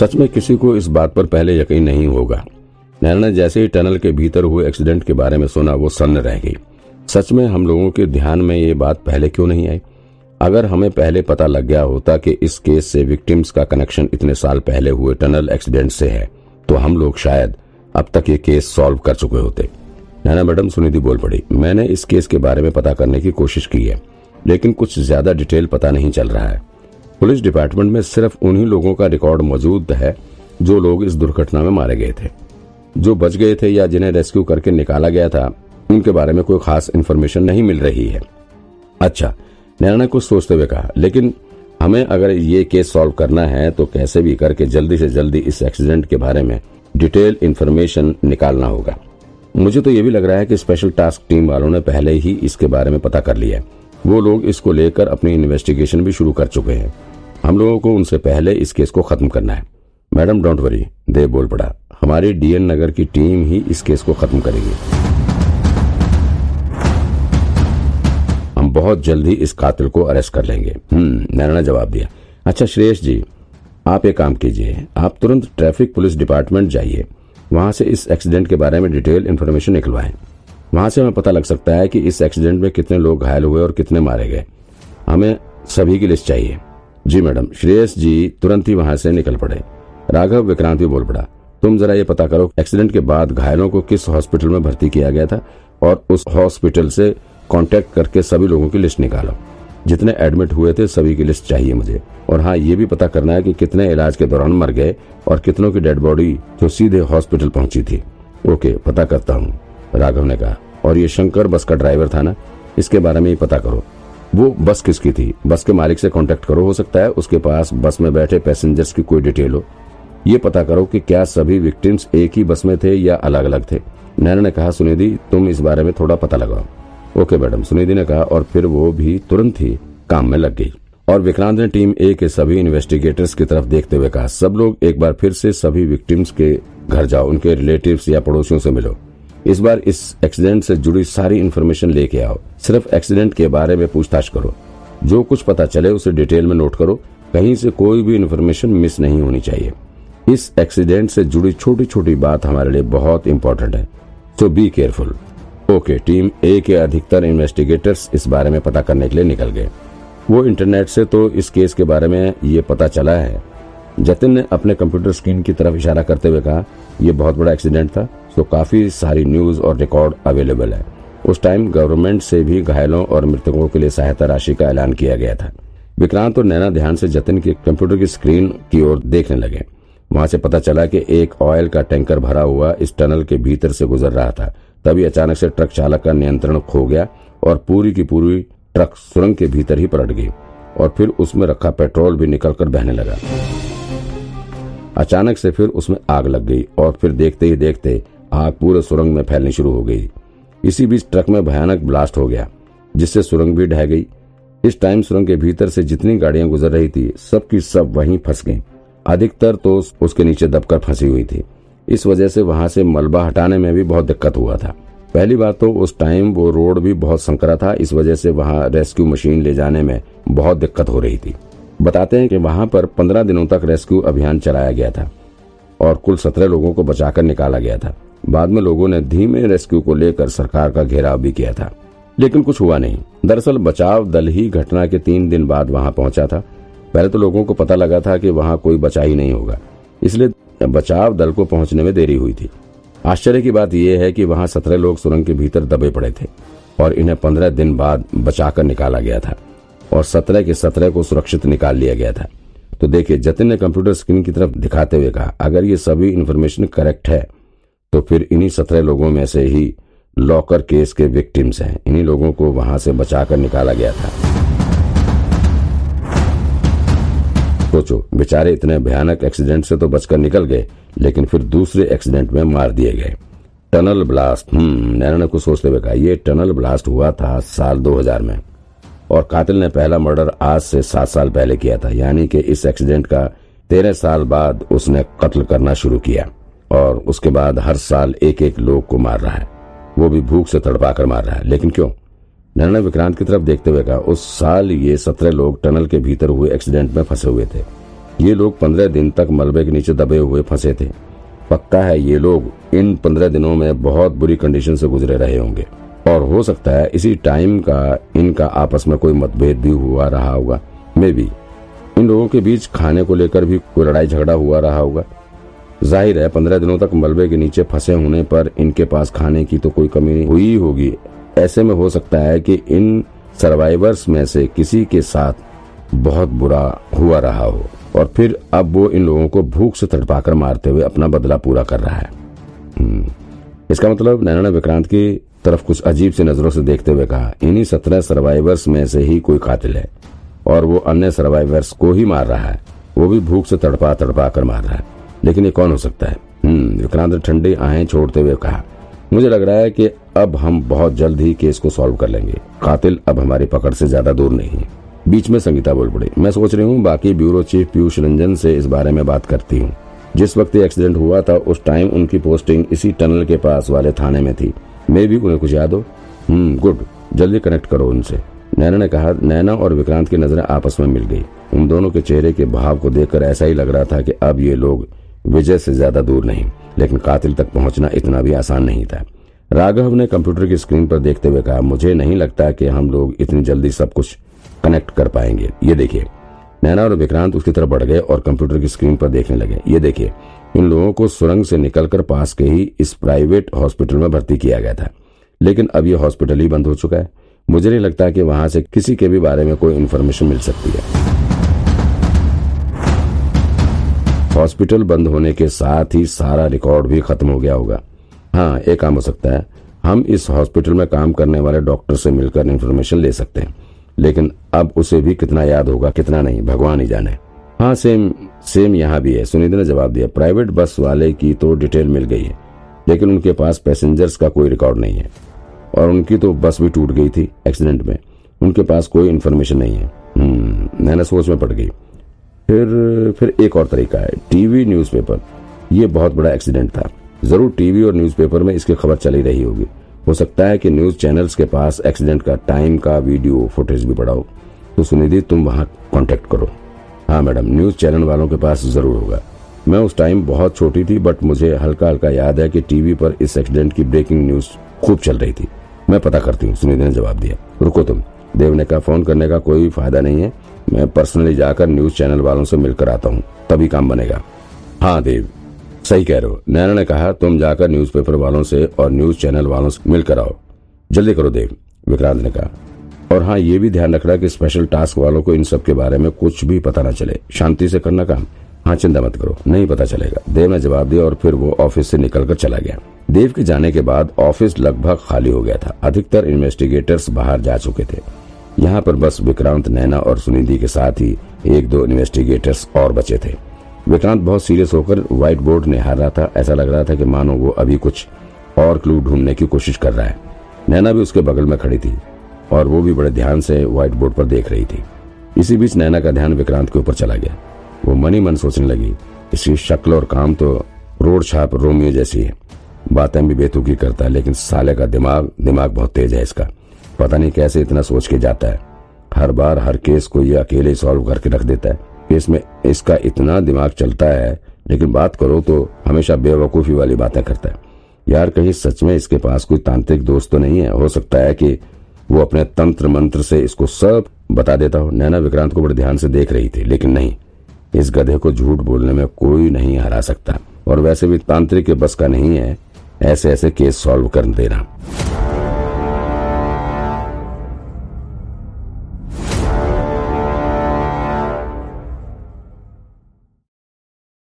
सच में किसी को इस बात पर पहले यकीन नहीं होगा। नैना ने जैसे ही टनल के भीतर हुए एक्सीडेंट के बारे में सुना, वो सन्न रह गई। सच में हम लोगों के ध्यान में ये बात पहले क्यों नहीं आई? अगर हमें पहले पता लग गया होता कि इस केस से विक्टिम्स का कनेक्शन इतने साल पहले हुए टनल एक्सीडेंट से है तो हम लोग शायद अब तक ये केस सॉल्व कर चुके होते। नैना मैडम, सुनिधि बोल पड़ी, मैंने इस केस के बारे में पता करने की कोशिश की है, लेकिन कुछ ज़्यादा डिटेल पता नहीं चल रहा है। पुलिस डिपार्टमेंट में सिर्फ़ उन्हीं लोगों का रिकॉर्ड मौजूद है, जो लोग इस दुर्घटना में मारे गए थे। जो बच गए थे या जिन्हें रेस्क्यू करके निकाला गया था, उनके बारे में कोई खास इन्फॉर्मेशन नहीं मिल रही है। अच्छा नैना ने कुछ सोचते हुए कहा, लेकिन हमें अगर ये केस सॉल्व करना है तो कैसे भी करके जल्दी से जल्दी इस एक्सीडेंट के बारे में डिटेल इन्फॉर्मेशन निकालना होगा। मुझे तो ये भी लग रहा है कि स्पेशल टास्क टीम वालों ने पहले ही इसके बारे में पता कर लिया है। वो लोग इसको लेकर अपनी इन्वेस्टिगेशन भी शुरू कर चुके हैं। हम लोगों को उनसे पहले इस केस को खत्म करना है। मैडम डोंट वरी देव बोल पड़ा। हमारी डीएन नगर की टीम ही इस केस को खत्म करेगी। हम बहुत जल्दी इस कातिल को अरेस्ट कर लेंगे। हम्म नैना ने जवाब दिया। अच्छा श्रेयस जी, आप एक काम कीजिए। आप तुरंत ट्रैफ़िक पुलिस डिपार्टमेंट जाइए। वहाँ से इस एक्सीडेंट के बारे में डिटेल इन्फॉर्मेशन निकलवाएँ। वहाँ से हमें पता लग सकता है कि इस एक्सीडेंट में कितने लोग घायल हुए और कितने मारे गए। हमें सभी की लिस्ट चाहिए। जी मैडम, श्रेयस जी तुरंत ही वहाँ से निकल पड़े। राघव विक्रांत भी बोल पड़ा, तुम जरा ये पता करो, एक्सीडेंट के बाद घायलों को किस हॉस्पिटल में भर्ती किया गया था? और उस हॉस्पिटल से कांटेक्ट करके सभी लोगों की लिस्ट निकालो। जितने एडमिट हुए थे, सभी की लिस्ट चाहिए मुझे। और हाँ ये भी पता करना है कि कितने इलाज के दौरान मर गए और कितनों की डेड बॉडी जो सीधे हॉस्पिटल पहुँची थी। ओके, पता करता हूँ, राघव ने कहा। और ये शंकर बस का ड्राइवर था ना? इसके बारे में ही पता करो। वो बस किसकी थी? बस के मालिक से कांटेक्ट करो, हो सकता है उसके पास बस में बैठे पैसेंजर्स की कोई डिटेल हो। ये पता करो कि क्या सभी विक्टिम्स एक ही बस में थे या अलग अलग थे। नैना ने कहा, सुनिधि, तुम इस बारे में थोड़ा पता लगाओ। ओके मैडम, सुनिधि ने कहा, और फिर वो भी तुरंत ही काम में लग गई। और विक्रांत ने टीम ए के सभी इन्वेस्टिगेटर्स की तरफ़ देखते हुए कहा, सब लोग एक बार फिर से सभी विक्टिम्स के घर जाओ, उनके रिलेटिव्स या पड़ोसियों से मिलो। इस बार इस एक्सीडेंट से जुड़ी सारी इन्फॉर्मेशन लेके आओ। सिर्फ़ एक्सीडेंट के बारे में पूछताछ करो। जो कुछ पता चले, उसे डिटेल में नोट करो। कहीं से कोई भी इन्फॉर्मेशन मिस नहीं होनी चाहिए। इस एक्सीडेंट से जुड़ी छोटी छोटी बात हमारे लिए बहुत इंपॉर्टेंट है। So be careful okay team A के अधिकतर इन्वेस्टिगेटर्स इस बारे में पता करने के लिए निकल गए। वो इंटरनेट से तो इस केस के बारे में ये पता चला है। जतिन ने अपने कंप्यूटर स्क्रीन की तरफ़ इशारा करते हुए कहा यह बहुत बड़ा एक्सीडेंट था। तो काफ़ी सारी न्यूज़ और रिकॉर्ड अवेलेबल है। उस टाइम गवर्नमेंट से भी घायलों और मृतकों के लिए सहायता राशि का ऐलान किया गया था। विक्रांत और नैना ध्यान से जतिन के कंप्यूटर की स्क्रीन की ओर देखने लगे। वहाँ से पता चला कि एक ऑयल का टैंकर भरा हुआ इस टनल के भीतर से गुजर रहा था। तभी अचानक से ट्रक चालक का नियंत्रण खो गया और पूरी की पूरी ट्रक सुरंग के भीतर ही पलट गई और फिर उसमें रखा पेट्रोल भी निकलकर बहने लगा। अचानक से फिर उसमें आग लग गई और फिर देखते ही देखते आग पूरे सुरंग में फैलनी शुरू हो गई। इसी बीच ट्रक में भयानक ब्लास्ट हो गया, जिससे सुरंग भी ढह गई। इस टाइम सुरंग के भीतर से जितनी गाड़ियाँ गुजर रही थी, सबकी सब वहीं फंस गईं। अधिकतर तो उसके नीचे दबकर फंसी हुई थी। इस वजह से वहाँ से मलबा हटाने में भी बहुत दिक्कत हुआ था। पहली बात तो उस टाइम वो रोड भी बहुत संकरा था, इस वजह से वहाँ रेस्क्यू मशीन ले जाने में बहुत दिक्कत हो रही थी। बताते हैं कि वहाँ पर पंद्रह दिनों तक रेस्क्यू अभियान चलाया गया था और कुल सत्रह लोगों को बचाकर निकाला गया था। बाद में लोगों ने धीमे रेस्क्यू को लेकर सरकार का घेराव भी किया था। लेकिन कुछ हुआ नहीं। दरअसल बचाव दल ही घटना के तीन दिन बाद वहाँ पहुँचा था। पहले तो लोगों को पता लगा था कि वहाँ कोई बचा ही नहीं होगा। इसलिए बचाव दल को पहुँचने में देरी हुई थी। आश्चर्य की बात यह है कि वहाँ सत्रह लोग सुरंग के भीतर दबे पड़े थे और इन्हें पंद्रह दिन बाद बचाकर निकाला गया था। और सत्रह के सत्रह को सुरक्षित निकाल लिया गया था। तो देखिए, जतिन ने कंप्यूटर स्क्रीन की तरफ़ दिखाते हुए कहा, अगर ये सभी इन्फॉर्मेशन करेक्ट है तो फिर इन्हीं सत्रह लोगों में से ही लॉकर केस के विक्टिम्स हैं। इन्हीं लोगों को वहाँ से बचाकर निकाला गया था। सोचो, बेचारे इतने भयानक एक्सीडेंट से तो बचकर निकल गए, लेकिन फिर दूसरे एक्सीडेंट में मार दिए गए। टनल ब्लास्ट हम्म नैना ने कुछ सोचते हुए कहा यह टनल ब्लास्ट हुआ था साल 2000 में। और कातिल ने पहला मर्डर आज से सात साल पहले किया था, यानी कि इस एक्सीडेंट का तेरह साल बाद उसने कत्ल करना शुरू किया और उसके बाद हर साल एक एक लोग को मार रहा है। वो भी भूख से तड़पा कर मार रहा है। लेकिन क्यों? नैना विक्रांत की तरफ़ देखते हुए कहा, उस साल ये सत्रह लोग टनल के भीतर हुए एक्सीडेंट में फंसे हुए थे। ये लोग पंद्रह दिन तक मलबे के नीचे दबे हुए फंसे थे। पक्का है ये लोग इन पंद्रह दिनों में बहुत बुरी कंडीशन से गुजरे रहे होंगे। और हो सकता है इसी टाइम का इनका आपस में कोई मतभेद भी हुआ रहा होगा। मे बी इन लोगों के बीच खाने को लेकर भी कोई लड़ाई झगड़ा हुआ रहा होगा। ज़ाहिर है पंद्रह दिनों तक मलबे के नीचे फंसे होने पर इनके पास खाने की तो कोई कमी हुई होगी। ऐसे में हो सकता है कि इन सर्वाइवर्स में से किसी के साथ बहुत बुरा हुआ रहा हो और फिर अब वो इन लोगों को भूख से तड़पाकर मारते हुए अपना बदला पूरा कर रहा है। हम्म, इसका मतलब नैना विक्रांत की तरफ़ कुछ अजीब सी नज़रों से देखते हुए कहा इन्हीं सत्रह सर्वाइवर्स में से ही कोई कातिल है और वो अन्य सर्वाइवर्स को ही मार रहा है। वो भी भूख से तड़पा तड़पा कर मार रहा है। लेकिन ये कौन हो सकता है? हम्म, विक्रांत ठंडी आहें छोड़ते हुए कहा मुझे लग रहा है कि अब हम बहुत जल्द ही केस को सॉल्व कर लेंगे। कातिल अब हमारी पकड़ से ज़्यादा दूर नहीं है। बीच में संगीता बोल पड़ी मैं सोच रही हूँ बाकी ब्यूरो चीफ पीयूष रंजन से इस बारे में बात करती हूँ। जिस वक्त एक्सीडेंट हुआ था उस टाइम उनकी पोस्टिंग इसी टनल के पास वाले थाने में थी। मे भी उन्हें कुछ याद हो। हम्म गुड। जल्दी कनेक्ट करो उनसे। नैना ने कहा, नैना और विक्रांत की नज़रें आपस में मिल गई। उन दोनों के चेहरे के भाव को देखकर ऐसा ही लग रहा था कि अब ये लोग विजय से ज़्यादा दूर नहीं, लेकिन कातिल तक पहुँचना इतना भी आसान नहीं था। राघव ने कंप्यूटर की स्क्रीन पर देखते हुए कहा, मुझे नहीं लगता कि हम लोग इतनी जल्दी सब कुछ कनेक्ट कर पाएँगे। ये देखिए। नैना और विक्रांत उसकी तरफ़ बढ़ गए और कंप्यूटर की स्क्रीन पर देखने लगे। ये देखिए इन लोगों को सुरंग से निकलकर पास के ही इस प्राइवेट हॉस्पिटल में भर्ती किया गया था। लेकिन अब ये हॉस्पिटल ही बंद हो चुका है। मुझे नहीं लगता कि वहाँ से किसी के भी बारे में कोई इन्फॉर्मेशन मिल सकती है। हॉस्पिटल बंद होने के साथ ही सारा रिकॉर्ड भी खत्म हो गया होगा। हाँ एक काम हो सकता है। हम इस हॉस्पिटल में काम करने वाले डॉक्टर से मिलकर इन्फॉर्मेशन ले सकते हैं। लेकिन अब उसे भी कितना याद होगा, कितना नहीं, भगवान ही जाने। हाँ सेम सेम यहाँ भी है। सुनिधि ने जवाब दिया प्राइवेट बस वाले की तो डिटेल मिल गई है लेकिन उनके पास पैसेंजर्स का कोई रिकॉर्ड नहीं है। और उनकी तो बस भी टूट गई थी एक्सीडेंट में। उनके पास कोई इन्फॉर्मेशन नहीं है। हम्म, मैंने सोच में पड़ गई। फिर फिर एक और तरीका है टीवी न्यूज़पेपर ये बहुत बड़ा एक्सीडेंट था। ज़रूर टीवी और न्यूज़पेपर में इसकी खबर चली रही होगी। हो सकता है कि न्यूज़ चैनल्स के पास एक्सीडेंट का टाइम का वीडियो फुटेज भी पड़ा हो। तो सुनिधि तुम वहाँ कांटेक्ट करो। हाँ मैडम, न्यूज़ चैनल वालों के पास ज़रूर होगा। मैं उस टाइम बहुत छोटी थी, बट मुझे हल्का हल्का याद है कि टीवी पर इस एक्सीडेंट की ब्रेकिंग न्यूज़ खूब चल रही थी। मैं पता करती हूँ सुनिधि ने जवाब दिया। रुको तुम देव ने कहा फ़ोन करने का कोई फ़ायदा नहीं है। मैं पर्सनली जाकर न्यूज़ चैनल वालों से मिलकर आता हूँ, तभी काम बनेगा। हाँ देव, सही कह रहे हो। नैना ने कहा, तुम जाकर न्यूज़पेपर वालों से और न्यूज़ चैनल वालों से मिलकर आओ। जल्दी करो देव, विक्रांत ने कहा। और हाँ ये भी ध्यान रखना कि स्पेशल टास्क वालों को इन सब के बारे में कुछ भी पता न चले। शांति से करना काम? हाँ चिंता मत करो, नहीं पता चलेगा। देव ने जवाब दिया और फिर वो ऑफ़िस से निकलकर चला गया। देव के जाने के बाद ऑफ़िस लगभग खाली हो गया था। अधिकतर इन्वेस्टिगेटर्स बाहर जा चुके थे। यहाँ पर बस विक्रांत, नैना और सुनिधि के साथ ही एक दो इन्वेस्टिगेटर्स और बचे थे। विक्रांत बहुत सीरियस होकर व्हाइट बोर्ड निहार रहा था। ऐसा लग रहा था कि मानो वो अभी कुछ और क्लू ढूँढने की कोशिश कर रहा है। नैना भी उसके बगल में खड़ी थी। और वो भी बड़े ध्यान से व्हाइट बोर्ड पर देख रही थी। इसी बीच नैना का ध्यान विक्रांत के ऊपर चला गया। वो मनी मन सोचने लगी, इसकी शक्ल और काम तो रोड छाप रोमियो जैसी है। बातें भी बेतुकी करता है, लेकिन साले का दिमाग दिमाग बहुत तेज है इसका। पता नहीं कैसे इतना सोच के जाता है। हर बार, हर केस को ये अकेले सॉल्व करके रख देता है। केस में इसका इतना दिमाग चलता है, लेकिन बात करो तो हमेशा बेवकूफ़ी वाली बातें करता है। यार, कहीं सच में इसके पास कोई तांत्रिक दोस्त तो नहीं है? हो सकता है कि वो अपने तंत्र मंत्र से इसको सब बता देता हो। नैना विक्रांत को बड़े ध्यान से देख रही थी, लेकिन नहीं। इस गधे को झूठ बोलने में कोई नहीं हरा सकता। और वैसे भी तांत्रिक के बस का नहीं है ऐसे ऐसे केस सॉल्व कर देना